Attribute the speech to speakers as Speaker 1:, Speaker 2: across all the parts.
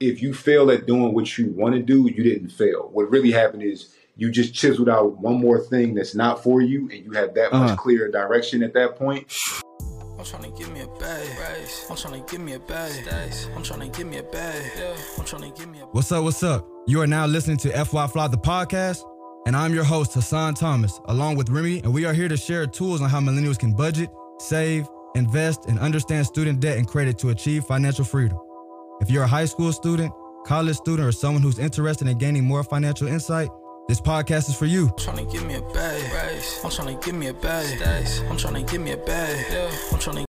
Speaker 1: if you fail at doing what you want to do, you didn't fail. What really happened is you just chiseled out one more thing that's not for you, and you have that uh-huh. much clearer direction at that point. I'm trying to give me a bag. I'm trying to give me a bag. I'm trying to give me a bag.
Speaker 2: I'm trying to give me a What's up? What's up? You are now listening to FY Fly the podcast, and I'm your host, Hassan Thomas, along with Remy, and we are here to share tools on how millennials can budget, save, invest, and understand student debt and credit to achieve financial freedom. If you're a high school student, college student, or someone who's interested in gaining more financial insight, this podcast is for you. I'm trying to give me a bag. I'm trying to give me a bag. I'm trying to give me a bag. I'm trying to.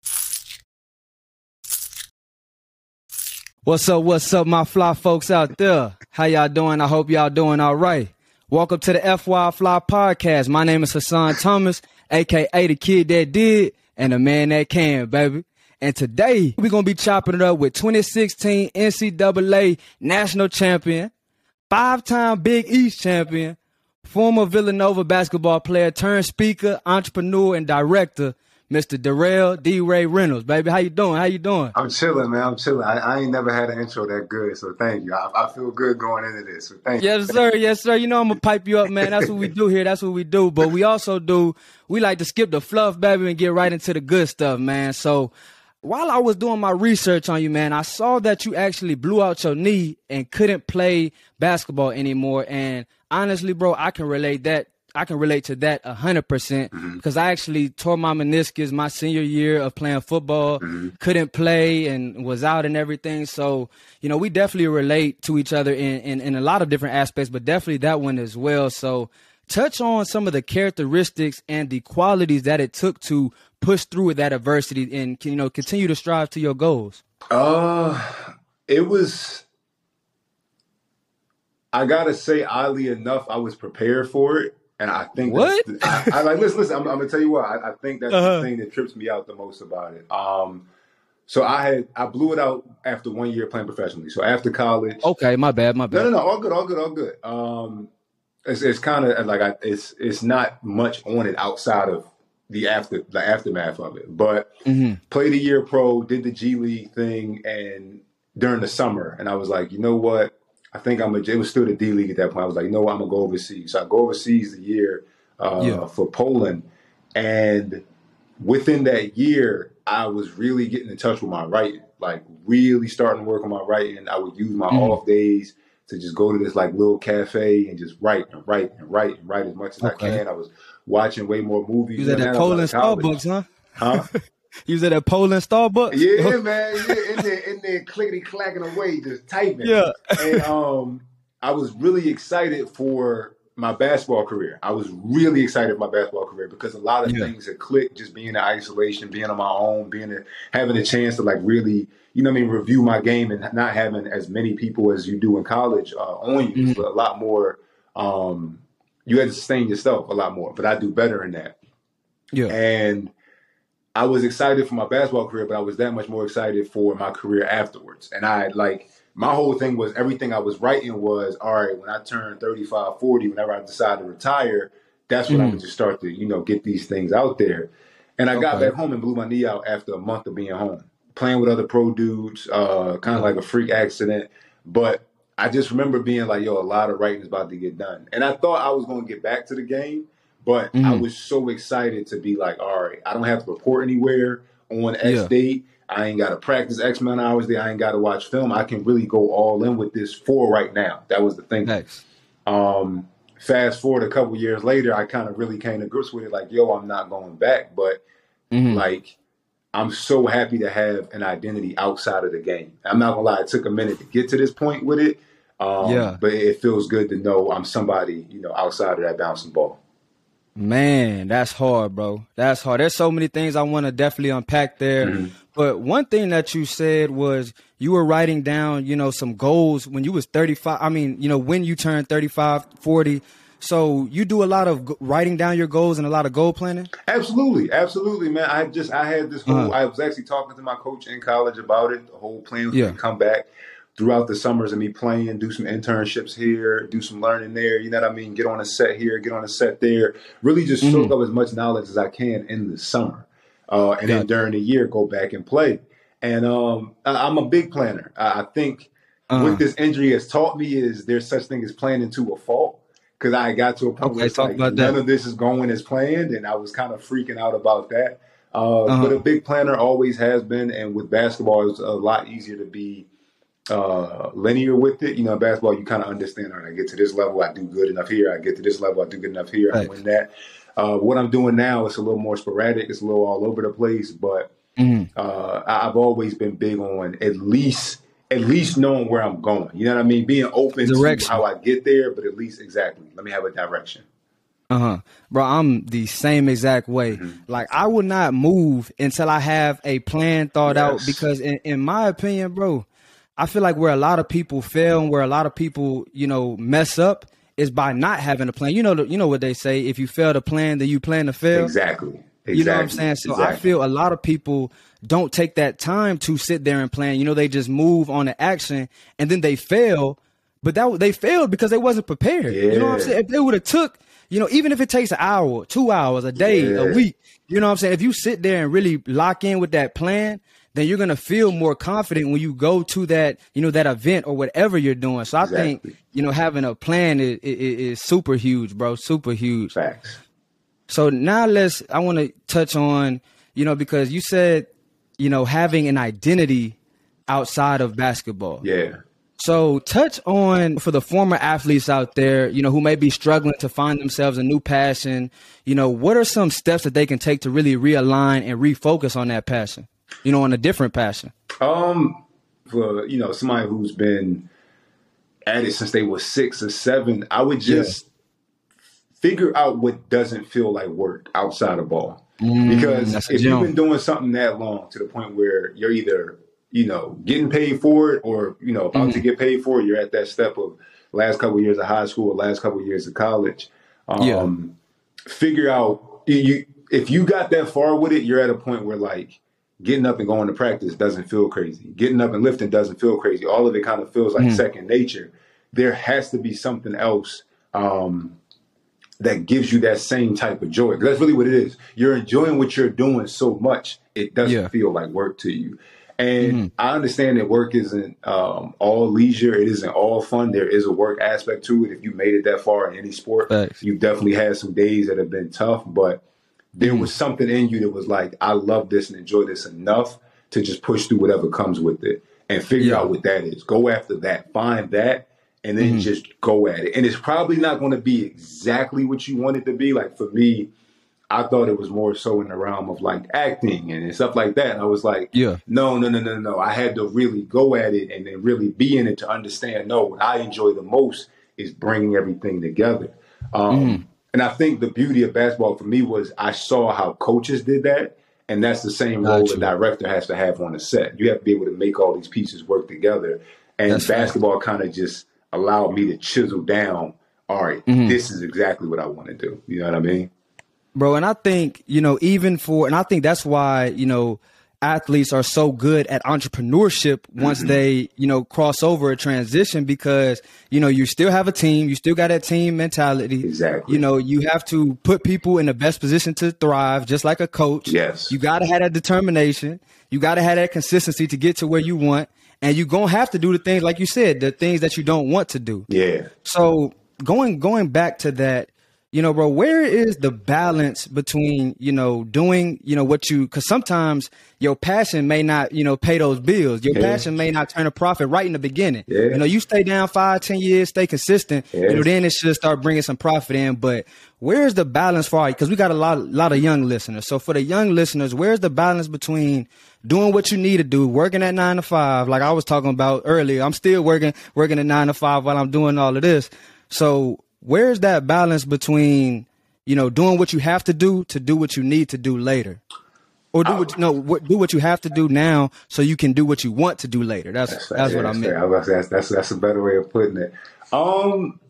Speaker 2: What's up? What's up, my fly folks out there? How y'all doing? I hope y'all doing all right. Welcome to the FY Fly podcast. My name is Hassan Thomas, aka the kid that did and the man that can, baby. And today we're gonna be chopping it up with 2016 NCAA national champion, five-time Big East champion, former Villanova basketball player turned speaker, entrepreneur, and director, Mr. Darryl D. Ray Reynolds. Baby, how you doing? How you doing?
Speaker 1: I'm chilling, man. I'm chilling. I, I ain't never had an intro that good, so thank you. I, I feel good going into this, so thank
Speaker 2: yes, you. Yes, sir. Yes, sir. You know I'm gonna pipe you up, man. That's what we do here. That's what we do. But we also do. We like to skip the fluff, baby, and get right into the good stuff, man. So while I was doing my research on you, man, I saw that you actually blew out your knee and couldn't play basketball anymore. And honestly, bro, I can relate that. I can relate to that hundred percent mm-hmm. because I actually tore my meniscus my senior year of playing football, mm-hmm. couldn't play and was out and everything. So, you know, we definitely relate to each other in, in, in a lot of different aspects, but definitely that one as well. So touch on some of the characteristics and the qualities that it took to push through with that adversity and you know continue to strive to your goals?
Speaker 1: Uh, it was. I gotta say, oddly enough, I was prepared for it, and I think
Speaker 2: what
Speaker 1: I, I, like. Listen, listen. I'm, I'm, gonna tell you what. I, I think that's uh-huh. the thing that trips me out the most about it. Um, so I had I blew it out after one year playing professionally. So after college.
Speaker 2: Okay, my bad, my bad.
Speaker 1: No, no, no, all good, all good, all good. Um, it's it's kind of like I, it's it's not much on it outside of the after the aftermath of it. But mm-hmm. played a year pro, did the G League thing, and during the summer, and I was like, you know what? I think I'm a. It was still the D League at that point. I was like, you know what? I'm gonna go overseas. So I go overseas a year uh, yeah. for Poland, and within that year, I was really getting in touch with my writing, like really starting to work on my writing. I would use my mm-hmm. off days to just go to this like little cafe and just write and write and write and write as much as okay. I can. I was watching way more movies.
Speaker 2: You was at that Poland Starbucks, huh? Huh? you was at that Poland Starbucks?
Speaker 1: Yeah, man. Yeah, in there, in there, clickety clacking away, just typing.
Speaker 2: Yeah.
Speaker 1: And um, I was really excited for my basketball career. I was really excited for my basketball career because a lot of yeah. things had clicked. Just being in isolation, being on my own, being a, having a chance to like really, you know, I mean, review my game and not having as many people as you do in college uh, on you. Mm-hmm. a lot more. Um, you had to sustain yourself a lot more, but I do better in that.
Speaker 2: Yeah.
Speaker 1: And I was excited for my basketball career, but I was that much more excited for my career afterwards. And I like my whole thing was everything I was writing was all right, when I turn 35, 40, whenever I decide to retire, that's when mm. I'm just start to, you know, get these things out there. And I okay. got back home and blew my knee out after a month of being home, playing with other pro dudes, uh, kind of like a freak accident. But I just remember being like, yo, a lot of writing is about to get done. And I thought I was going to get back to the game, but mm-hmm. I was so excited to be like, all right, I don't have to report anywhere on X yeah. date. I ain't got to practice X amount of hours there. I ain't got to watch film. I can really go all in with this for right now. That was the thing.
Speaker 2: Nice.
Speaker 1: Um, fast forward a couple years later, I kind of really came to grips with it. Like, yo, I'm not going back, but mm-hmm. like I'm so happy to have an identity outside of the game. I'm not gonna lie, it took a minute to get to this point with it. Um, yeah. But it feels good to know I'm somebody, you know, outside of that bouncing ball.
Speaker 2: Man, that's hard, bro. That's hard. There's so many things I want to definitely unpack there. Mm-hmm. But one thing that you said was you were writing down, you know, some goals when you was 35. I mean, you know, when you turned 35, 40, so you do a lot of writing down your goals and a lot of goal planning.
Speaker 1: Absolutely, absolutely, man. I just I had this whole. Uh-huh. I was actually talking to my coach in college about it. The whole plan was yeah. to come back throughout the summers and me playing, do some internships here, do some learning there. You know what I mean? Get on a set here, get on a set there. Really just mm-hmm. soak up as much knowledge as I can in the summer, uh, and then during the year go back and play. And um, I, am a big planner. I, I think uh-huh. what this injury has taught me is there's such thing as planning to a fault. Because I got to a point okay, where it's like none that. of this is going as planned, and I was kind of freaking out about that. Uh, uh-huh. But a big planner always has been, and with basketball, it's a lot easier to be uh, linear with it. You know, basketball, you kind of understand. All right, I get to this level, I do good enough here. I get to this level, I do good enough here. Right. I win that. Uh, what I'm doing now is a little more sporadic. It's a little all over the place, but mm-hmm. uh, I've always been big on at least at least knowing where I'm going. You know what I mean? Being open direction. to how I get there, but at least exactly. Let me have a direction.
Speaker 2: Uh huh. Bro, I'm the same exact way. Mm-hmm. Like I will not move until I have a plan thought yes. out because in, in my opinion, bro, I feel like where a lot of people fail and where a lot of people, you know, mess up is by not having a plan. You know, you know what they say: if you fail to plan, then you plan to fail.
Speaker 1: Exactly. exactly.
Speaker 2: You know what I'm saying? So exactly. I feel a lot of people don't take that time to sit there and plan. You know, they just move on to action and then they fail. But that they failed because they wasn't prepared. Yeah. You know what I'm saying? If they would have took, you know, even if it takes an hour, two hours, a day, yeah. a week, you know what I'm saying? If you sit there and really lock in with that plan, then you're gonna feel more confident when you go to that, you know, that event or whatever you're doing. So I exactly. think, you know, having a plan is, is, is super huge, bro. Super huge.
Speaker 1: Facts.
Speaker 2: So now let's. I want to touch on, you know, because you said, you know, having an identity outside of basketball.
Speaker 1: Yeah.
Speaker 2: So touch on for the former athletes out there, you know, who may be struggling to find themselves a new passion. You know, what are some steps that they can take to really realign and refocus on that passion? You know, on a different passion?
Speaker 1: Um, for you know, somebody who's been at it since they were six or seven, I would just yeah. figure out what doesn't feel like work outside of ball. Mm, because if you've been doing something that long to the point where you're either you know getting paid for it or you know about mm. to get paid for it, you're at that step of last couple of years of high school, last couple of years of college. Um, yeah. Figure out you if you got that far with it, you're at a point where like getting up and going to practice doesn't feel crazy. Getting up and lifting doesn't feel crazy. All of it kind of feels like mm. second nature. There has to be something else um, that gives you that same type of joy. That's really what it is. You're enjoying what you're doing so much, it doesn't yeah. feel like work to you. And mm-hmm. I understand that work isn't um, all leisure. It isn't all fun. There is a work aspect to it. If you made it that far in any sport, Thanks. you've definitely had some days that have been tough. But there mm-hmm. was something in you that was like, I love this and enjoy this enough to just push through whatever comes with it and figure yeah. out what that is. Go after that, find that, and then mm-hmm. just go at it. And it's probably not going to be exactly what you want it to be. Like for me, I thought it was more so in the realm of like acting and stuff like that. And I was like, yeah, no, no, no, no, no. I had to really go at it and then really be in it to understand. No, what I enjoy the most is bringing everything together. Um, mm. And I think the beauty of basketball for me was I saw how coaches did that. And that's the same role the director has to have on a set. You have to be able to make all these pieces work together. And that's basketball kind of just allowed me to chisel down, all right, mm-hmm. this is exactly what I want to do. You know what I mean?
Speaker 2: Bro, and I think, you know, even for, and I think that's why, you know, athletes are so good at entrepreneurship once mm-hmm. they, you know, cross over a transition because, you know, you still have a team, you still got that team mentality.
Speaker 1: Exactly.
Speaker 2: You know, you have to put people in the best position to thrive, just like a coach.
Speaker 1: Yes.
Speaker 2: You got to have that determination. You got to have that consistency to get to where you want. And you're going to have to do the things, like you said, the things that you don't want to do.
Speaker 1: Yeah.
Speaker 2: So going, going back to that, you know, bro, where is the balance between, you know, doing, you know, what you, cause sometimes your passion may not, you know, pay those bills. Your yeah. passion may not turn a profit right in the beginning. Yeah. You know, you stay down five, ten years, stay consistent, yeah. you know, then it should start bringing some profit in. But where's the balance for? Cause we got a lot, lot of young listeners. So for the young listeners, where's the balance between doing what you need to do, working at nine to five, like I was talking about earlier. I'm still working, working at nine to five while I'm doing all of this. So where's that balance between you know doing what you have to do to do what you need to do later? Or do what no what, do what you have to do now so you can do what you want to do later. That's that's, that's yeah, what i mean.
Speaker 1: I that's, that's that's a better way of putting it. Um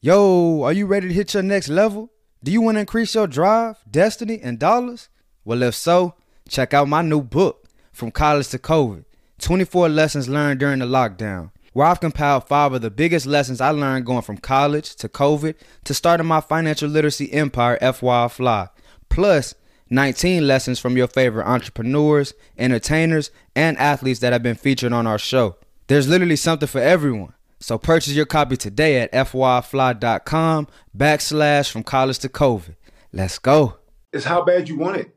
Speaker 2: yo are you ready to hit your next level? Do you want to increase your drive destiny and dollars? Well if so check out my new book from college to covid 24 lessons learned during the lockdown where I've compiled five of the biggest lessons I learned going from college to COVID to starting my financial literacy empire, FY Fly, plus 19 lessons from your favorite entrepreneurs, entertainers, and athletes that have been featured on our show. There's literally something for everyone. So purchase your copy today at fyfly.com backslash from college to COVID. Let's go.
Speaker 1: It's how bad you want it.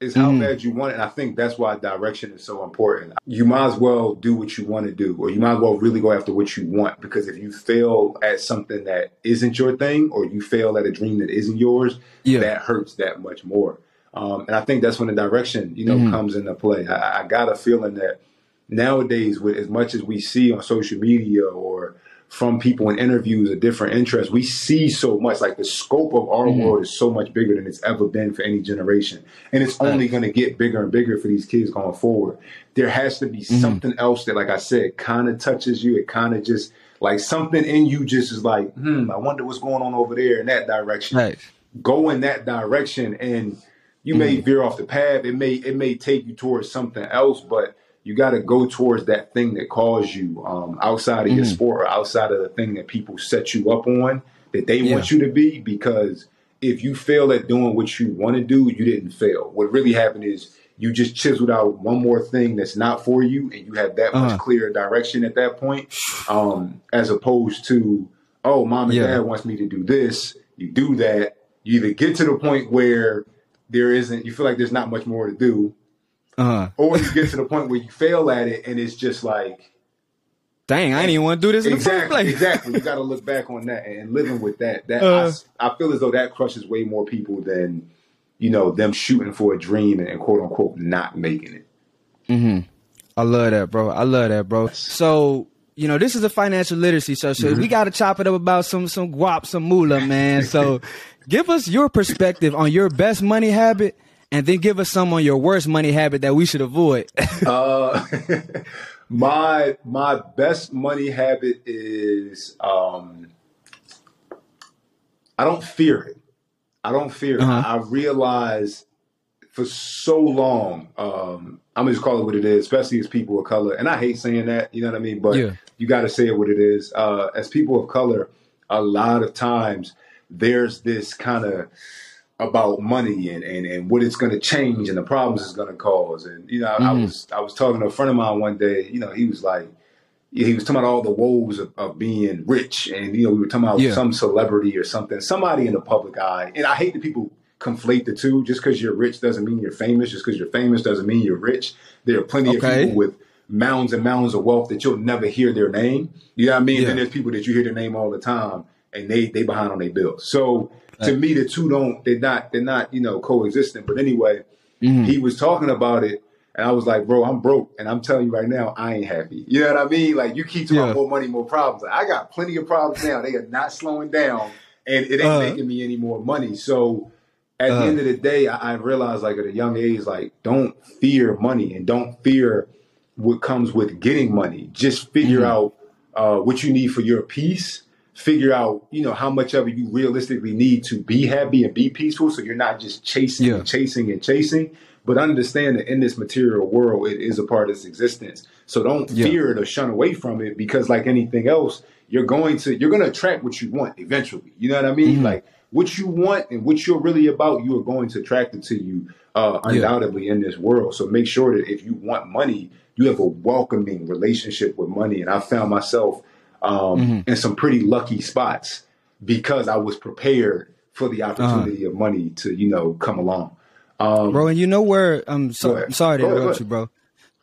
Speaker 1: It's how mm. bad you want it. And I think that's why direction is so important. You might as well do what you want to do, or you might as well really go after what you want. Because if you fail at something that isn't your thing, or you fail at a dream that isn't yours, yeah. that hurts that much more. Um, and I think that's when the direction, you know, mm. comes into play. I, I got a feeling that nowadays, with as much as we see on social media or from people in interviews of different interests, we see so much. Like the scope of our mm-hmm. world is so much bigger than it's ever been for any generation, and it's only going to get bigger and bigger for these kids going forward. There has to be mm-hmm. something else that, like I said, kind of touches you. It kind of just like something in you just is like, hmm, I wonder what's going on over there in that direction. Right. Go in that direction, and you mm-hmm. may veer off the path. It may it may take you towards something else, but you got to go towards that thing that calls you um, outside of mm-hmm. your sport or outside of the thing that people set you up on that they yeah. want you to be. Because if you fail at doing what you want to do, you didn't fail. What really happened is you just chiseled out one more thing that's not for you, and you have that uh-huh. much clearer direction at that point, um, as opposed to oh, mom and yeah. dad wants me to do this. You do that. You either get to the point where there isn't, you feel like there's not much more to do, uh-huh. Or you get to the point where you fail at it and it's just like,
Speaker 2: dang, I didn't even want to do this
Speaker 1: exactly, Exactly. You got to look back on that and living with that. That uh, I, I, feel as though that crushes way more people than you know them shooting for a dream and, and quote unquote not making it.
Speaker 2: Mm-hmm. I love that, bro. I love that, bro. So you know, this is a financial literacy show, so mm-hmm. we got to chop it up about some some guap, some moolah, man. So, give us your perspective on your best money habit and then give us some on your worst money habit that we should avoid. uh,
Speaker 1: my my best money habit is um, I don't fear it. I don't fear uh-huh. it. I, realize for so long, um, I'm gonna just call it what it is, especially as people of color. And I hate saying that, you know what I mean? But yeah. you got to say it what it is. Uh, as people of color, a lot of times there's this kind of about money and, and, and what it's going to change and the problems it's going to cause. And you know, mm-hmm. I was I was talking to a friend of mine one day. You know, he was like, he was talking about all the woes of, of being rich, and you know, we were talking about yeah. some celebrity or something, somebody in the public eye. And I hate that people conflate the two. Just because you're rich doesn't mean you're famous. Just because you're famous doesn't mean you're rich. There are plenty okay. of people with mounds and mounds of wealth that you'll never hear their name. You know what I mean? Yeah. And there's people that you hear their name all the time, and they they behind on their bills. So to me, the two don't they're not they're not you know coexistent. But anyway, mm-hmm. he was talking about it, and I was like, bro, I'm broke, and I'm telling you right now, I ain't happy. You know what I mean? Like you keep talking yeah. about more money, more problems. Like, I got plenty of problems now. They are not slowing down, and it ain't uh, making me any more money. So at uh, the end of the day, I, I realized like at a young age, like don't fear money and don't fear what comes with getting money. Just figure mm-hmm. out uh, what you need for your peace figure out, you know, how much of it you realistically need to be happy and be peaceful. So you're not just chasing yeah. and chasing and chasing, but understand that in this material world, it is a part of its existence. So don't yeah. fear it or shun away from it because like anything else, you're going to, you're going to attract what you want eventually. You know what I mean? Mm-hmm. Like what you want and what you're really about, you are going to attract it to you uh, undoubtedly yeah. in this world. So make sure that if you want money, you have a welcoming relationship with money. And I found myself um, mm-hmm. in some pretty lucky spots because I was prepared for the opportunity uh-huh. of money to, you know, come along.
Speaker 2: Um, bro, and you know where I'm, so, I'm sorry to interrupt you, bro,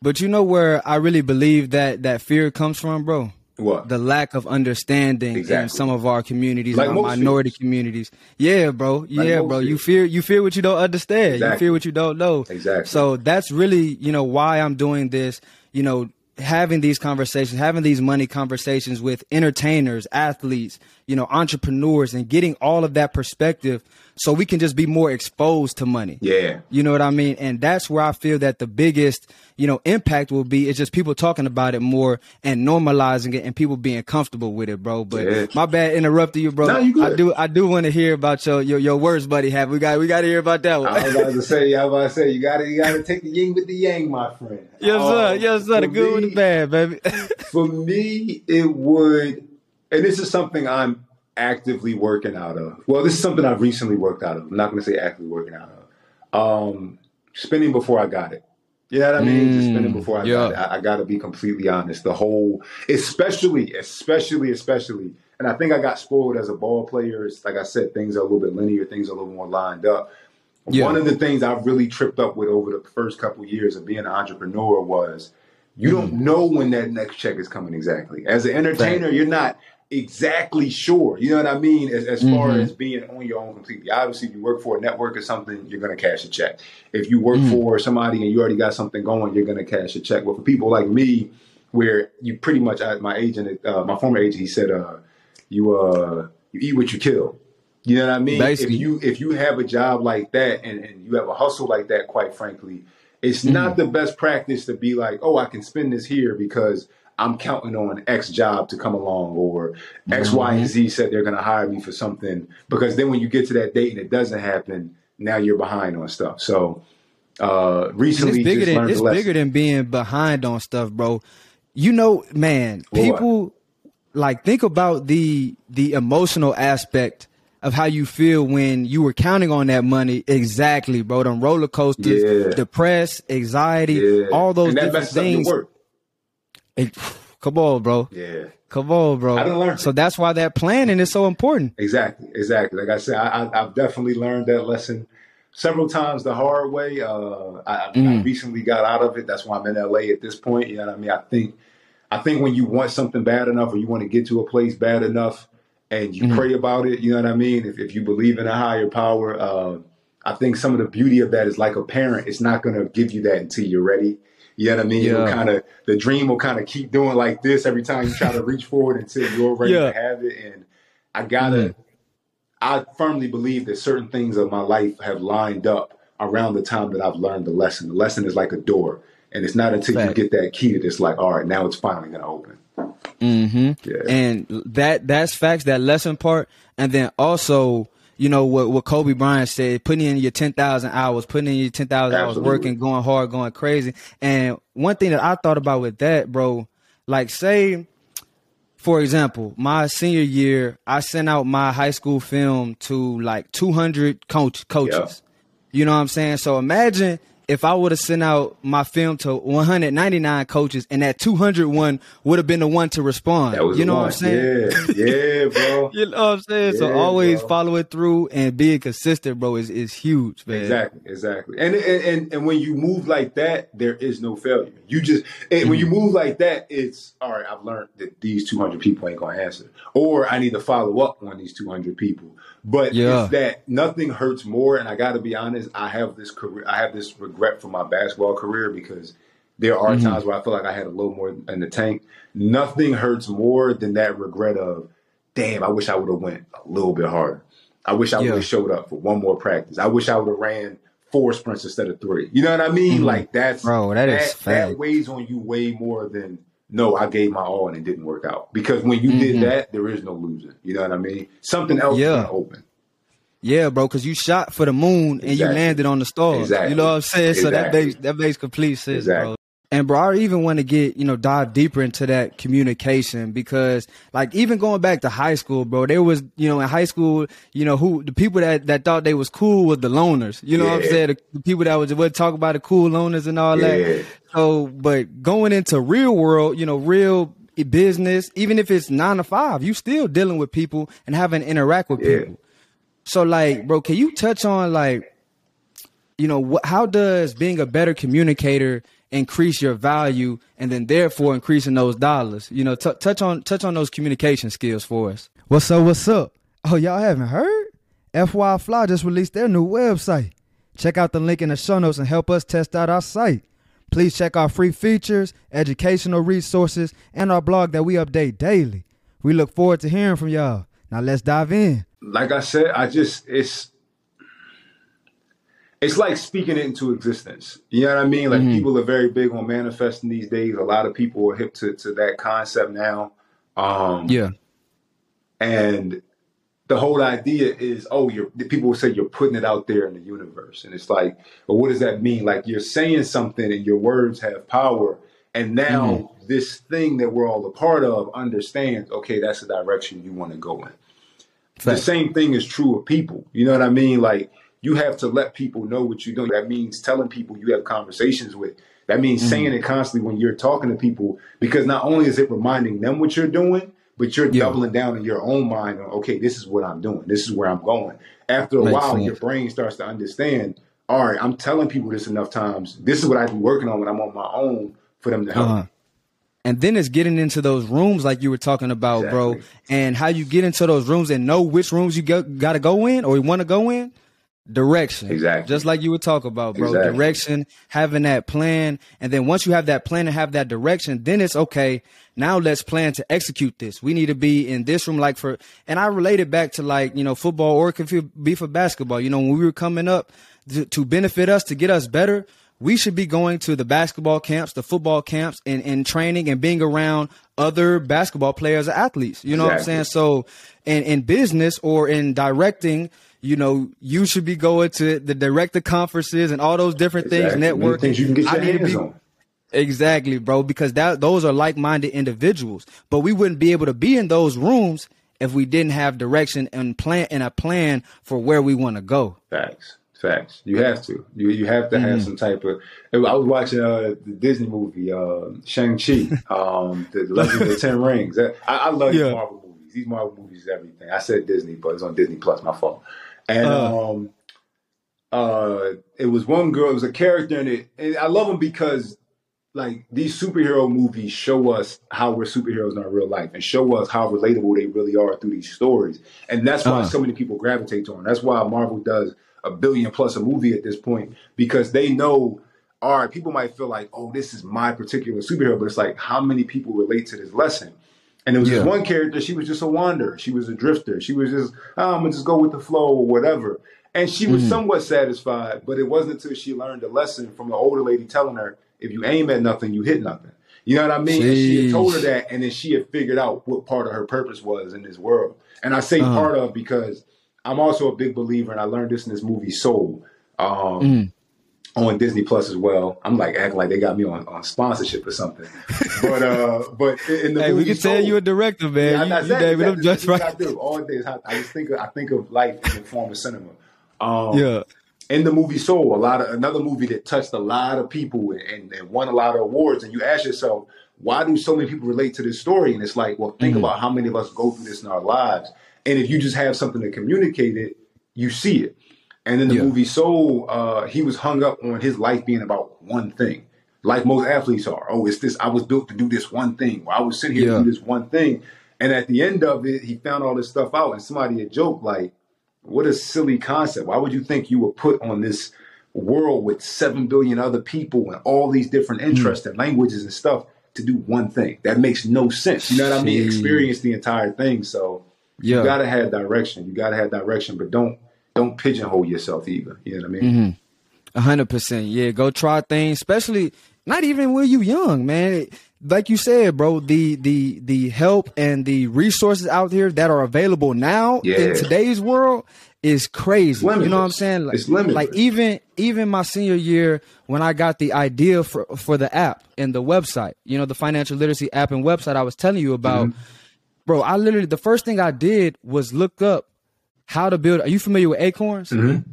Speaker 2: but you know where I really believe that that fear comes from, bro.
Speaker 1: What?
Speaker 2: The lack of understanding exactly. in some of our communities, like our minority communities. Yeah, bro. Yeah, like bro. You fear you fear what you don't understand. Exactly. You fear what you don't know.
Speaker 1: Exactly.
Speaker 2: So that's really, you know, why I'm doing this, you know, having these conversations, having these money conversations with entertainers, athletes, you know, entrepreneurs and getting all of that perspective so we can just be more exposed to money.
Speaker 1: Yeah.
Speaker 2: You know what I mean? And that's where I feel that the biggest, you know, impact will be is just people talking about it more and normalizing it and people being comfortable with it, bro. But yeah. my bad interrupting you, bro.
Speaker 1: No, you
Speaker 2: good. I do I do want to hear about your your, your worst buddy have. We got we got to hear about that one.
Speaker 1: I was about to say, I was about to say you got to you got to take the yin with the yang, my friend.
Speaker 2: Yes, sir. Um, yes, sir. The good the bad, baby.
Speaker 1: for me, it would and this is something I'm actively working out of. Well, this is something I've recently worked out of. I'm not going to say actively working out of. Um, spending before I got it. You know what I mean? Just spending
Speaker 2: Mm,
Speaker 1: before I
Speaker 2: yeah.
Speaker 1: got it. I, I got to be completely honest. The whole, especially, especially, especially, and I think I got spoiled as a ball player. It's like I said, things are a little bit linear, things are a little more lined up.
Speaker 2: Yeah.
Speaker 1: One of the things I really tripped up with over the first couple of years of being an entrepreneur was you don't
Speaker 2: Mm-hmm.
Speaker 1: know when that next check is coming exactly. As an entertainer, you're not exactly sure. You know what I mean? As, as far
Speaker 2: Mhm.
Speaker 1: as being on your own completely. Obviously, if you work for a network or something, you're going to cash a check. If you work
Speaker 2: Mhm.
Speaker 1: for somebody and you already got something going, you're going to cash a check. But for people like me, where you pretty much, I, my agent, uh, my former agent, he said, uh, you uh, you eat what you kill. You know what I mean?
Speaker 2: Basically.
Speaker 1: If you if you have a job like that and, and you have a hustle like that, quite frankly, it's
Speaker 2: Mm-hmm.
Speaker 1: not the best practice to be like, oh, I can spend this here because I'm counting on X job to come along or X, Y,
Speaker 2: Mm-hmm.
Speaker 1: and Z said they're gonna hire me for something. Because then when you get to that date and it doesn't happen, now you're behind on stuff. So uh recently
Speaker 2: it's bigger than it's bigger than being behind on stuff, bro. You know, man,
Speaker 1: What?
Speaker 2: people like think about the the emotional aspect of how you feel when you were counting on that money. Exactly, bro. Them roller coasters,
Speaker 1: Yeah.
Speaker 2: depressed, anxiety,
Speaker 1: yeah.
Speaker 2: all those
Speaker 1: and that
Speaker 2: different things. It- come on, bro.
Speaker 1: Yeah.
Speaker 2: Come on, bro.
Speaker 1: I done learned
Speaker 2: So that's why that planning is so important.
Speaker 1: Exactly, exactly. Like I said, I, I, I've definitely learned that lesson several times the hard way. Uh, I, I
Speaker 2: Mm.
Speaker 1: recently got out of it. That's why I'm in LA at this point. You know what I mean? I think, I think when you want something bad enough, or you want to get to a place bad enough, and you
Speaker 2: Mhm.
Speaker 1: pray about it, you know what I mean? If, if you believe in a higher power, uh, I think some of the beauty of that is like a parent. It's not going to give you that until you're ready. You know what I mean?
Speaker 2: Yeah.
Speaker 1: kind of the dream will kind of keep doing like this every time you try to reach forward until you're ready
Speaker 2: Yeah.
Speaker 1: to have it. And I gotta, I firmly believe that certain things of my life have lined up around the time that I've learned the lesson. The lesson is like a door, and it's not until
Speaker 2: Fact.
Speaker 1: you get that key that it's like, all right, now it's finally gonna open.
Speaker 2: Hmm
Speaker 1: Yeah.
Speaker 2: And that that's facts, that lesson part, and then also, you know what what Kobe Bryant said, putting in your ten thousand hours, putting in your ten thousand hours, working, going hard, going crazy. And one thing that I thought about with that, bro, like say, for example, my senior year, I sent out my high school film to like two hundred coach coaches. You know what I'm saying? So imagine if I would have sent out my film to 199 coaches and that 201 would have been the one to respond.
Speaker 1: That was
Speaker 2: you know
Speaker 1: one.
Speaker 2: what I'm saying?
Speaker 1: Yeah, yeah, bro.
Speaker 2: You know what I'm saying?
Speaker 1: Yeah, so
Speaker 2: always
Speaker 1: bro.
Speaker 2: follow it through and being consistent, bro, is, is huge, man.
Speaker 1: Exactly, exactly. And, and and and when you move like that, there is no failure. You just and when you mm-hmm. move like that, it's all right. I've learned that these two hundred people ain't gonna answer, or I need to follow up on these two hundred people. But
Speaker 2: Yeah.
Speaker 1: it's that nothing hurts more. And I got to be honest, I have this career. I have this regret for my basketball career because there are
Speaker 2: Mhm.
Speaker 1: times where I feel like I had a little more in the tank. Nothing hurts more than that regret of, damn, I wish I would have went a little bit harder. I wish I would have showed up for one more practice. I wish I would have ran four sprints instead of three. You know what I mean?
Speaker 2: Mhm.
Speaker 1: Like that's
Speaker 2: Bro, that is
Speaker 1: that, that weighs on you way more than no, I gave my all and it didn't work out. Because when you
Speaker 2: Mhm.
Speaker 1: did that, there is no losing. You know what I mean? Something else
Speaker 2: Yeah.
Speaker 1: open.
Speaker 2: Yeah, bro, because you shot for the moon and you landed on the stars.
Speaker 1: Exactly.
Speaker 2: You know what I'm saying? So that
Speaker 1: Exactly.
Speaker 2: makes that makes complete sense,
Speaker 1: Exactly.
Speaker 2: bro. And bro, I even want to get, you know, dive deeper into that communication because like even going back to high school, bro, there was, you know, in high school, you know, who the people that, that thought they was cool was the loners. You know what I'm saying? The, the people that was would talk about the cool loners and all that.
Speaker 1: Yeah.
Speaker 2: So, but going into real world, you know, real business, even if it's nine to five, you still dealing with people and having to interact with
Speaker 1: Yeah.
Speaker 2: people. So, like, bro, can you touch on like, you know, wh- how does being a better communicator increase your value, and then therefore increasing those dollars? You know, t- touch on touch on those communication skills for us. What's up? What's up? Oh, y'all haven't heard? FY Fly just released their new website. Check out the link in the show notes and help us test out our site. Please check our free features, educational resources, and our blog that we update daily. We look forward to hearing from y'all. Now let's dive in.
Speaker 1: Like I said, I just it's it's like speaking it into existence. You know what I mean? Like
Speaker 2: Mhm.
Speaker 1: people are very big on manifesting these days. A lot of people are hip to, to that concept now. Um
Speaker 2: Yeah.
Speaker 1: And the whole idea is, oh, you're people will say you're putting it out there in the universe. And it's like, well, what does that mean? Like you're saying something and your words have power. And now this thing that we're all a part of understands, okay, that's the direction you want to go in. The same thing is true of people. You know what I mean? Like you have to let people know what you're doing. That means telling people you have conversations with. That means mm-hmm. saying it constantly when you're talking to people, because not only is it reminding them what you're doing, but you're yeah. doubling down in your own mind on, okay, this is what I'm doing. This is where I'm going. After a Makes while, sense. your brain starts to understand, all right, I'm telling people this enough times. This is what I've been working on when I'm on my own for them to help uh-huh.
Speaker 2: And then it's getting into those rooms like you were talking about, exactly. bro, and how you get into those rooms and know which rooms you got to go in or you want to go in direction.
Speaker 1: Exactly.
Speaker 2: Just like you would talk about, bro. Exactly. Direction, having that plan. And then once you have that plan and have that direction, then it's okay. Now let's plan to execute this. We need to be in this room, like for, and I relate it back to like, you know, football or it could be for basketball. You know, when we were coming up to, to benefit us, to get us better, we should be going to the basketball camps, the football camps, and, and training and being around other basketball players or athletes. You know exactly. what I'm saying? So in, in business or in directing, you know, you should be going to the director conferences and all those different exactly. things, networking.
Speaker 1: Things you can get your hands be, on.
Speaker 2: Exactly, bro, because that those are like-minded individuals. But we wouldn't be able to be in those rooms if we didn't have direction and plan and a plan for where we want to go.
Speaker 1: Facts. Facts. You have to. You you have to have mm-hmm. some type of. I was watching uh, the Disney movie uh, Shang Chi, um, the Legend of the Ten Rings. I, I love yeah. these Marvel movies. These Marvel movies, is everything. I said Disney, but it's on Disney Plus. My fault. And uh. um, uh, it was one girl. It was a character in it, and I love them because like these superhero movies show us how we're superheroes in our real life and show us how relatable they really are through these stories. And that's why uh. so many people gravitate to them. That's why Marvel does a billion plus a movie at this point because they know all right, people might feel like, oh, this is my particular superhero, but it's like how many people relate to this lesson? And there was yeah. this one character, she was just a wanderer. She was a drifter. She was just, oh, I'm gonna just go with the flow or whatever. And she was mm. somewhat satisfied, but it wasn't until she learned a lesson from the older lady telling her, if you aim at nothing, you hit nothing. You know what I mean? And she had told her that, and then she had figured out what part of her purpose was in this world. And I say uh-huh. part of because I'm also a big believer, and I learned this in this movie Soul. Um, mm on Disney Plus as well. I'm like acting like they got me on, on sponsorship or something. But uh, but in the
Speaker 2: hey, we can tell you a director, man. Yeah, you, you exactly, David,
Speaker 1: I'm just right. I do all day. I just think of, I think of life in the form of cinema. Um,
Speaker 2: yeah.
Speaker 1: In the movie Soul, a lot of another movie that touched a lot of people and, and won a lot of awards, and you ask yourself, why do so many people relate to this story? And it's like, well, think mm-hmm. about how many of us go through this in our lives, and if you just have something to communicate it, you see it. And in the yeah. movie Soul, uh, he was hung up on his life being about one thing, like most athletes are. Oh, it's this. I was built to do this one thing. Well, I was sitting here yeah. to do this one thing. And at the end of it, he found all this stuff out. And somebody had joked like, "What a silly concept! Why would you think you were put on this world with seven billion other people and all these different hmm. interests mm. and languages and stuff to do one thing? That makes no sense. You know what I mean? Experience the entire thing. So yeah. you gotta have direction. You gotta have direction, but don't don't pigeonhole yourself either. You know what I mean?
Speaker 2: Mm-hmm. A hundred percent. Yeah, go try things, especially not even when you young, man. Like you said, bro, the the the help and the resources out here that are available now yeah. in today's world is crazy. You know what I'm saying?
Speaker 1: Like, it's limited.
Speaker 2: Like even even my senior year when I got the idea for for the app and the website, you know, the financial literacy app and website I was telling you about, mm-hmm. bro. I literally the first thing I did was look up how to build. Are you familiar with Acorns?
Speaker 1: Mm-hmm.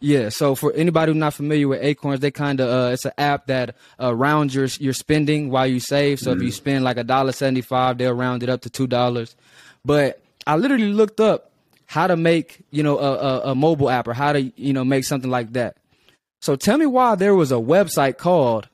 Speaker 2: Yeah. So for anybody who's not familiar with Acorns, they kind of uh, it's an app that uh, rounds your your spending while you save. So mm-hmm. if you mm-hmm. spend like a dollar seventy five, they'll round it up to two dollars. But I literally looked up how to make you know a, a, a mobile app or how to you know make something like that. So tell me why there was a website called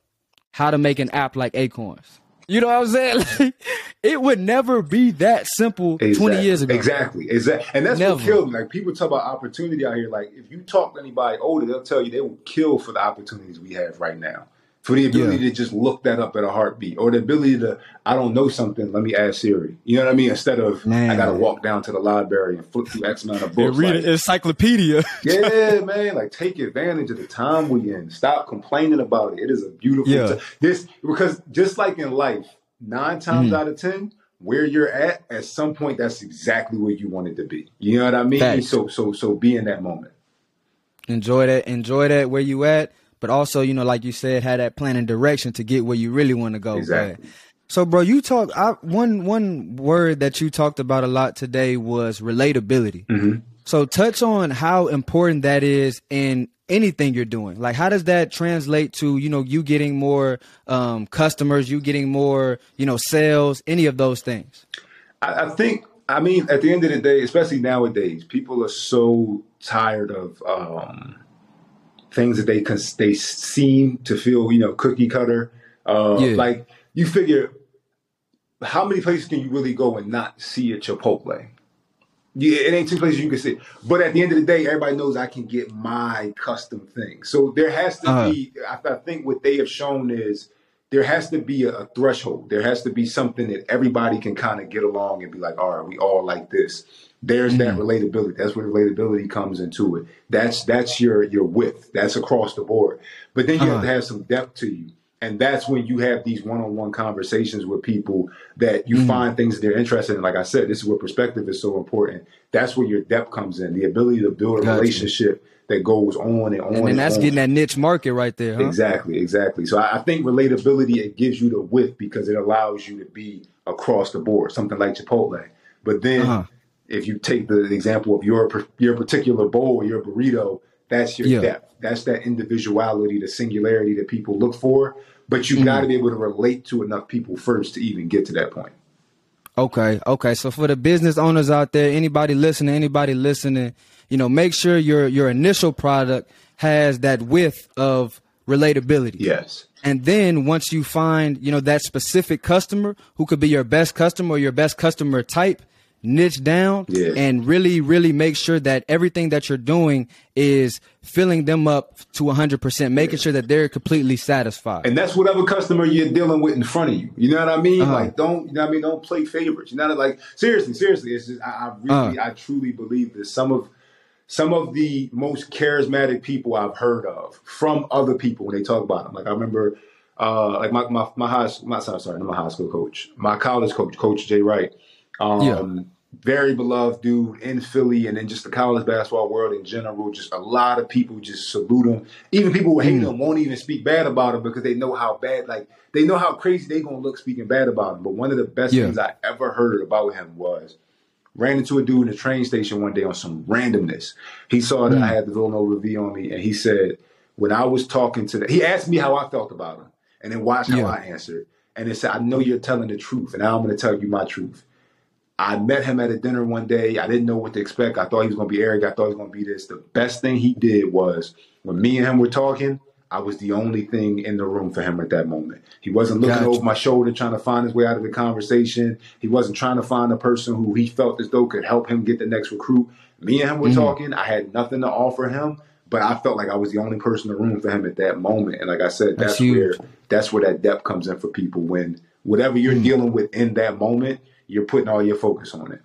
Speaker 2: How to Make an App Like Acorns. You know what I'm saying? Like, it would never be that simple exactly. 20 years ago.
Speaker 1: Exactly. Exactly. And that's never. what killed me. Like people talk about opportunity out here. Like if you talk to anybody older, they'll tell you they will kill for the opportunities we have right now for the ability yeah. to just look that up at a heartbeat or the ability to i don't know something let me ask siri you know what i mean instead of man. i gotta walk down to the library and flip through x amount of books
Speaker 2: read like, an encyclopedia
Speaker 1: yeah man like take advantage of the time we in stop complaining about it it is a beautiful yeah. this because just like in life nine times mm. out of ten where you're at at some point that's exactly where you wanted to be you know what i mean Thanks. so so so be in that moment
Speaker 2: enjoy that enjoy that where you at but also, you know, like you said, had that plan and direction to get where you really want to go.
Speaker 1: Exactly.
Speaker 2: But, so, bro, you talk. I, one one word that you talked about a lot today was relatability.
Speaker 1: Mm-hmm.
Speaker 2: So touch on how important that is in anything you're doing. Like how does that translate to, you know, you getting more um, customers, you getting more, you know, sales, any of those things?
Speaker 1: I, I think I mean, at the end of the day, especially nowadays, people are so tired of um, things that they they seem to feel, you know, cookie cutter. Uh, yeah. Like you figure, how many places can you really go and not see a Chipotle? Yeah, it ain't two places you can see. But at the end of the day, everybody knows I can get my custom thing. So there has to uh-huh. be. I, I think what they have shown is there has to be a, a, threshold. There has to be something that everybody can kind of get along and be like, all right, we all like this. There's that relatability. That's where relatability comes into it. That's that's your your width. That's across the board. But then you uh-huh. have to uh-huh. have some depth to you. And that's when you have these one-on-one conversations with people that you mm. find things that they're interested in. Like I said, this is where perspective is so important. That's where your depth comes in, the ability to build a gotcha. relationship that goes on and on. And,
Speaker 2: and that's
Speaker 1: on.
Speaker 2: getting that niche market right there. Huh?
Speaker 1: Exactly, exactly. So I, I, think relatability it gives you the width because it allows you to be across the board, something like Chipotle. But then uh-huh. If you take the example of your your particular bowl, your burrito, that's your yeah. depth. That's that individuality, the singularity that people look for. But you mm-hmm. got to be able to relate to enough people first to even get to that point.
Speaker 2: Okay, okay. So for the business owners out there, anybody listening, anybody listening, you know, make sure your your initial product has that width of relatability.
Speaker 1: Yes.
Speaker 2: And then once you find, you know, that specific customer who could be your best customer or your best customer type, niche down yeah. and really, really make sure that everything that you're doing is filling them up to 100%, making sure that they're completely satisfied.
Speaker 1: And that's whatever customer you're dealing with in front of you. You know what I mean? Uh-huh. Like, don't, you know what I mean? Don't play favorites. You know, like, seriously, seriously, it's just, I, I really, uh-huh. I truly believe that some of, some of the most charismatic people I've heard of from other people when they talk about them. Like, I remember, uh, like my, my, my high, my, sorry, not my high school coach, my college coach, Coach Jay Wright. Um, yeah. Very beloved dude in Philly and in just the college basketball world in general. Just a lot of people just salute him. Even people who hate mm. him won't even speak bad about him because they know how bad, like they know how crazy they're gonna look speaking bad about him. But one of the best yeah. things I ever heard about him was ran into a dude in the train station one day on some randomness. He saw that mm. I had the Villanova V on me, and he said, when I was talking to the, he asked me how I felt about him, and then watch how yeah. I answered. And he said, I know you're telling the truth, and I'm going to tell you my truth. I met him at a dinner one day. I didn't know what to expect. I thought he was going to be Eric. I thought he was going to be this. The best thing he did was when me and him were talking, I was the only thing in the room for him at that moment. He wasn't looking gotcha. over my shoulder trying to find his way out of the conversation. He wasn't trying to find a person who he felt as though could help him get the next recruit. Me and him were mm-hmm. talking. I had nothing to offer him, but I felt like I was the only person in the room for him at that moment. And like I said, that's, that's where that's where that depth comes in for people when whatever you're mm-hmm. dealing with in that moment – you're putting all your focus on it.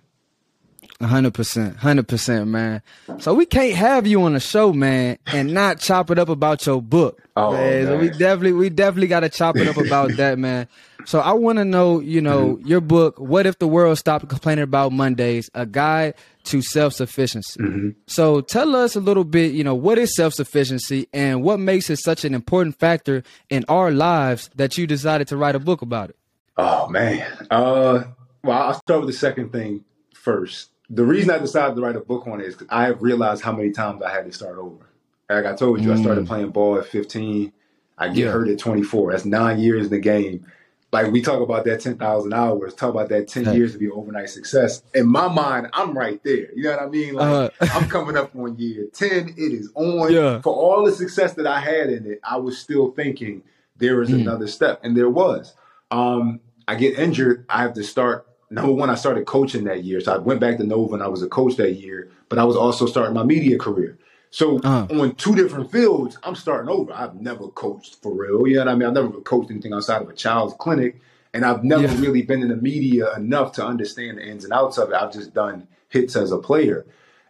Speaker 2: hundred percent, hundred percent, man. So we can't have you on the show, man, and not chop it up about your book. Oh, man. So we definitely, we definitely got to chop it up about that, man. So I want to know, you know, mm-hmm. your book. What if the world stopped complaining about Mondays? A guide to self sufficiency. Mm-hmm. So tell us a little bit, you know, what is self sufficiency and what makes it such an important factor in our lives that you decided to write a book about it.
Speaker 1: Oh man, uh, well, I'll start with the second thing first. The reason I decided to write a book on it is because I have realized how many times I had to start over. Like I told you, mm. I started mm. playing ball at 15. I get yeah. hurt at 24. That's nine years in the game. Like we talk about that 10,000 hours, talk about that 10 years to be overnight success. In my mind, I'm right there. You know what I mean? Like uh, I'm coming up on year 10. It is on. Yeah. For all the success that I had in it, I was still thinking there is mm. another step. And there was. Um, I get injured. I have to start number one, I started coaching that year. So I went back to Nova and I was a coach that year, but I was also starting my media career. So uh-huh. on two different fields, I'm starting over. I've never coached for real. You know what I mean? I've never coached anything outside of a child's clinic. And I've never yeah. really been in the media enough to understand the ins and outs of it. I've just done hits as a player.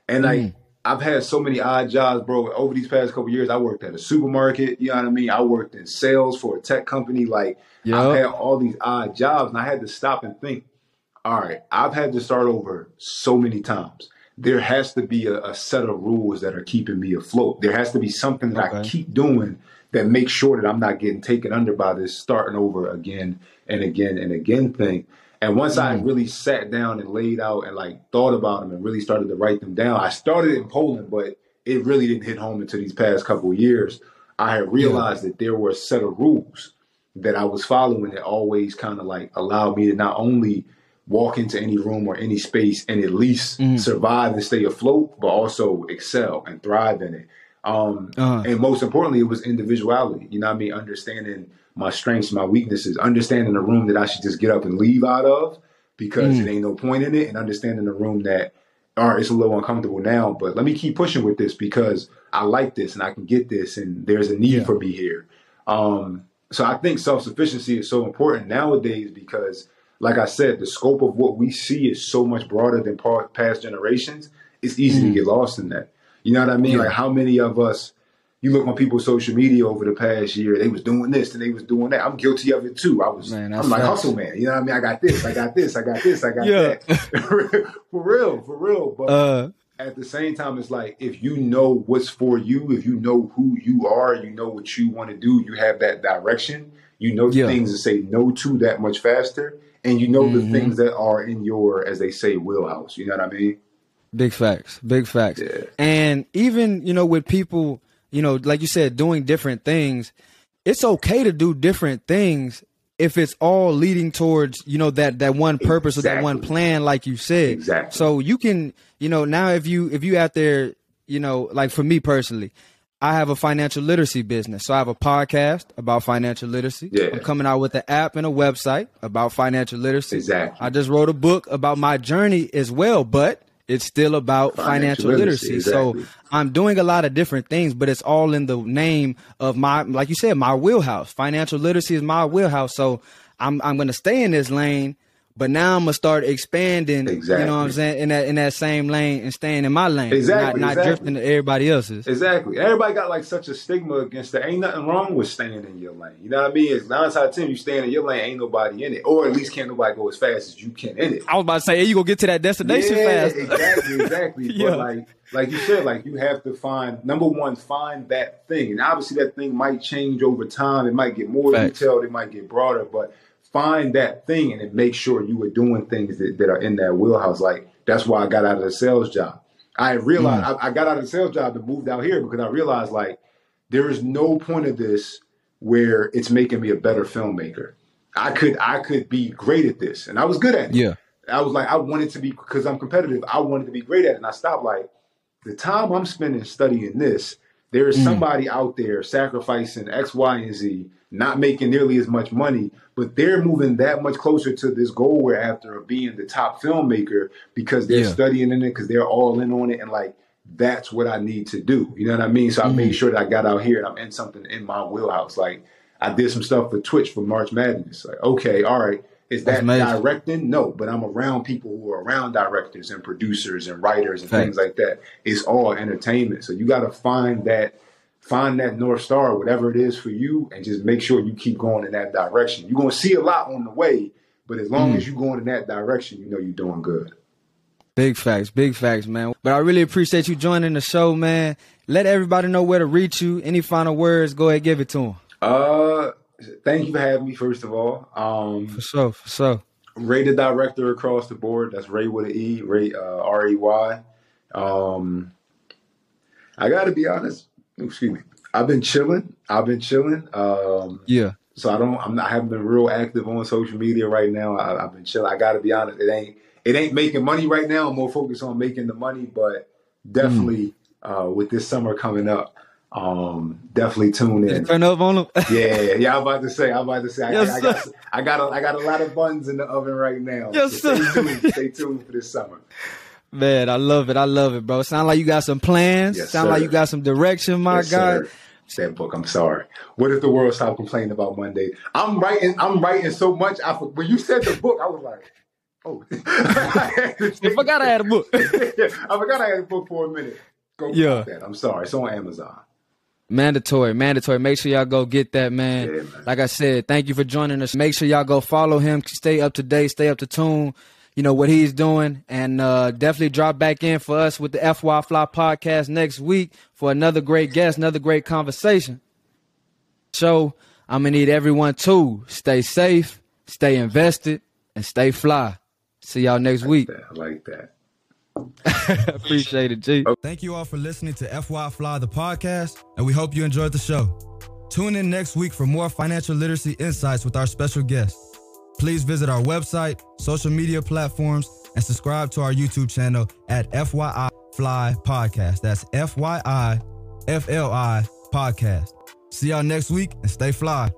Speaker 1: And mm. like I've had so many odd jobs, bro. Over these past couple years, I worked at a supermarket. You know what I mean? I worked in sales for a tech company. Like yep. I've had all these odd jobs, and I had to stop and think all right, I've had to start over so many times. There has to be a, a set of rules that are keeping me afloat. There has to be something that okay. I keep doing that makes sure that I'm not getting taken under by this starting over again and again and again thing. And once mm. I really sat down and laid out and like thought about them and really started to write them down, I started in Poland, but it really didn't hit home until these past couple of years. I had realized yeah. that there were a set of rules that I was following that always kind of like allowed me to not only walk into any room or any space and at least mm. survive and stay afloat, but also excel and thrive in it. Um, uh-huh. And most importantly, it was individuality. You know what I mean? Understanding my strengths, my weaknesses, understanding the room that I should just get up and leave out of because mm. it ain't no point in it, and understanding the room that, all right, it's a little uncomfortable now, but let me keep pushing with this because I like this and I can get this, and there's a need yeah. for me here. Um, so I think self sufficiency is so important nowadays because, like I said, the scope of what we see is so much broader than past generations. It's easy mm. to get lost in that. You know what I mean? Yeah. Like how many of us you look on people's social media over the past year, they was doing this and they was doing that. I'm guilty of it too. I was, man, I'm like hustle man. You know what I mean? I got this, I got this, I got this, I got yeah. that. for real, for real. But uh, at the same time, it's like if you know what's for you, if you know who you are, you know what you want to do, you have that direction. You know yeah. things to say no to that much faster, and you know mm-hmm. the things that are in your, as they say, wheelhouse. You know what I mean?
Speaker 2: Big facts, big facts. Yeah. And even you know with people you know, like you said, doing different things. It's okay to do different things if it's all leading towards you know that that one purpose exactly. or that one plan like you said
Speaker 1: exactly
Speaker 2: so you can you know now if you if you out there you know like for me personally i have a financial literacy business so i have a podcast about financial literacy
Speaker 1: yeah.
Speaker 2: i'm coming out with an app and a website about financial literacy
Speaker 1: exactly
Speaker 2: i just wrote a book about my journey as well but it's still about financial, financial literacy. literacy. Exactly. So I'm doing a lot of different things, but it's all in the name of my, like you said, my wheelhouse. Financial literacy is my wheelhouse. So I'm I'm going to stay in this lane, but now I'm gonna start expanding.
Speaker 1: Exactly.
Speaker 2: You know what I'm saying in that in that same lane and staying in my lane.
Speaker 1: Exactly.
Speaker 2: Not, not
Speaker 1: exactly.
Speaker 2: drifting to everybody else's.
Speaker 1: Exactly. Everybody got like such a stigma against it. Ain't nothing wrong with staying in your lane. You know what I mean? It's nine out of ten you staying in your lane, ain't nobody in it, or at least can't nobody go as fast as you can in it.
Speaker 2: I was about to say, hey, you gonna get to that destination
Speaker 1: yeah,
Speaker 2: fast.
Speaker 1: exactly. Exactly. yeah. But like like you said, like you have to find number one, find that thing, and obviously that thing might change over time. It might get more Facts. detailed. It might get broader, but find that thing and make sure you were doing things that, that are in that wheelhouse. Like that's why I got out of the sales job. I realized mm. I, I, got out of the sales job and moved out here because I realized like there is no point of this where it's making me a better filmmaker. I could I could be great at this, and I was good at it.
Speaker 2: Yeah,
Speaker 1: I was like I wanted to be because I'm competitive. I wanted to be great at it, and I stopped like the time I'm spending studying this. There is mm. somebody out there sacrificing X, Y, and Z not making nearly as much money, but they're moving that much closer to this goal we're after of being the top filmmaker because they're yeah. studying in it, because they're all in on it, and like that's what I need to do. You know what I mean? So I mm-hmm. made sure that I got out here and I'm in something in my wheelhouse. Like I did some stuff for Twitch for March Madness. Like, okay, all right. Is that directing? No, but I'm around people who are around directors and producers and writers and things like that. It's all entertainment. So you got to find that find that north star, whatever it is for you, and just make sure you keep going in that direction. You're gonna see a lot on the way, but as long mm. as you're going in that direction, you know you're doing good.
Speaker 2: Big facts, big facts, man. But I really appreciate you joining the show, man. Let everybody know where to reach you. Any final words? Go ahead, give it to them.
Speaker 1: Uh, thank you for having me. First of all, um,
Speaker 2: for sure, for sure.
Speaker 1: Rey the director across the board. That's Rey with an E, Rey uh, R E Y. Um, I got to be honest excuse me. I've been chilling. I've been chilling. Um,
Speaker 2: yeah.
Speaker 1: So I don't. I'm not. I haven't been real active on social media right now. I, have been chilling. I got to be honest. It ain't. It ain't making money right now. I'm more focused on making the money, but definitely mm. uh, with this summer coming up, um, definitely tune in.
Speaker 2: Turn up on them.
Speaker 1: yeah, yeah. I'm about to say. I'm about to say. Yes, I, I, got. I got. A, I got a lot of buns in the oven right now.
Speaker 2: Yes, so
Speaker 1: stay tuned. stay tuned for this summer.
Speaker 2: Man, I love it. I love it, bro. Sound like you got some plans. Yes, Sound sir. like you got some direction, my yes, guy. Sir.
Speaker 1: That book. I'm sorry. What if the world stopped complaining about Monday? I'm writing. I'm writing so much. I, when you said the book, I was like, oh.
Speaker 2: I forgot I had a book.
Speaker 1: I forgot I had a book for a minute. Go yeah. that. I'm sorry. It's on Amazon.
Speaker 2: Mandatory, mandatory. Make sure y'all go get that, man. Yeah, man. Like I said, thank you for joining us. Make sure y'all go follow him. Stay up to date. Stay up to tune you know what he's doing, and uh, definitely drop back in for us with the FYI Fly podcast next week for another great guest, another great conversation. So I'm gonna need everyone to stay safe, stay invested, and stay fly. See y'all next
Speaker 1: like
Speaker 2: week.
Speaker 1: That. I like that.
Speaker 2: Appreciate it, G. Thank you all for listening to FYI Fly the podcast, and we hope you enjoyed the show. Tune in next week for more financial literacy insights with our special guest. Please visit our website, social media platforms, and subscribe to our YouTube channel at FYI Fly Podcast. That's F Y I F L I Podcast. See y'all next week and stay fly.